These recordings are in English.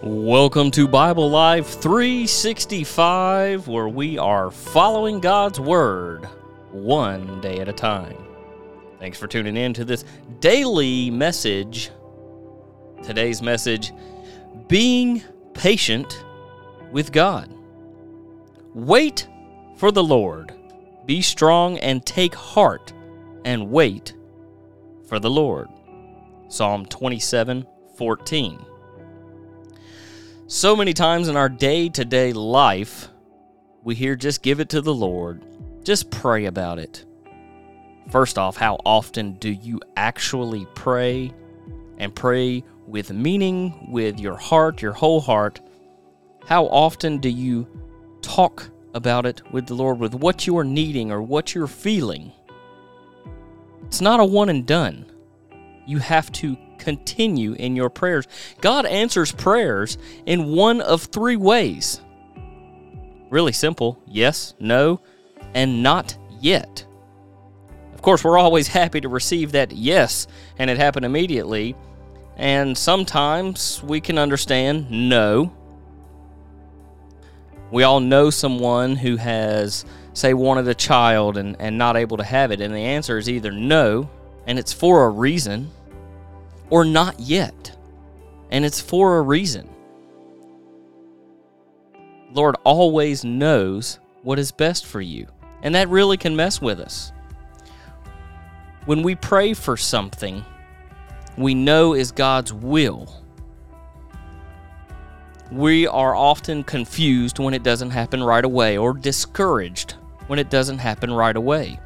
Welcome to Bible Live 365, where we are following God's Word one day at a time. Thanks for tuning in to this daily message. Today's message Being Patient with God. Wait for the Lord. Be strong and take heart and wait for the Lord. Psalm 27 14. So many times in our day to day life, we hear just give it to the Lord, just pray about it. First off, how often do you actually pray and pray with meaning, with your heart, your whole heart? How often do you talk about it with the Lord, with what you are needing or what you're feeling? It's not a one and done. You have to continue in your prayers. God answers prayers in one of three ways really simple yes, no, and not yet. Of course, we're always happy to receive that yes, and it happened immediately. And sometimes we can understand no. We all know someone who has, say, wanted a child and, and not able to have it, and the answer is either no, and it's for a reason, or not yet. And it's for a reason. Lord always knows what is best for you. And that really can mess with us. When we pray for something we know is God's will, we are often confused when it doesn't happen right away or discouraged when it doesn't happen right away.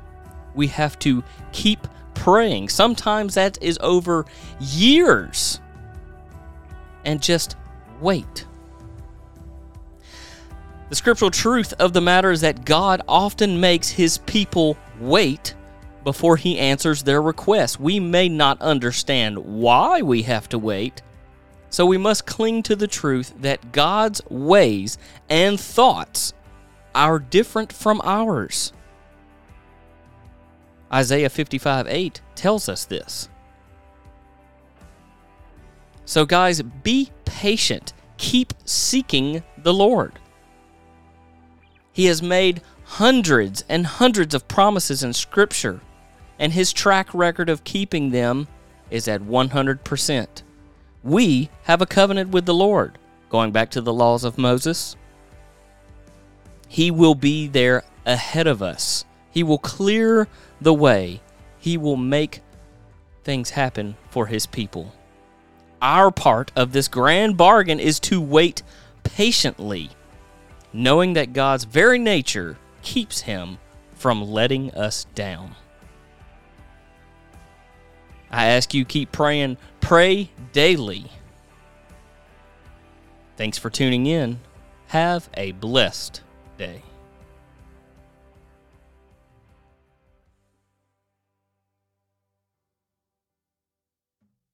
We have to keep praying. Sometimes that is over years. And just wait. The scriptural truth of the matter is that God often makes his people wait before he answers their requests. We may not understand why we have to wait, so we must cling to the truth that God's ways and thoughts are different from ours. Isaiah 55 8 tells us this. So, guys, be patient. Keep seeking the Lord. He has made hundreds and hundreds of promises in Scripture, and his track record of keeping them is at 100%. We have a covenant with the Lord, going back to the laws of Moses. He will be there ahead of us. He will clear the way. He will make things happen for his people. Our part of this grand bargain is to wait patiently, knowing that God's very nature keeps him from letting us down. I ask you keep praying, pray daily. Thanks for tuning in. Have a blessed day.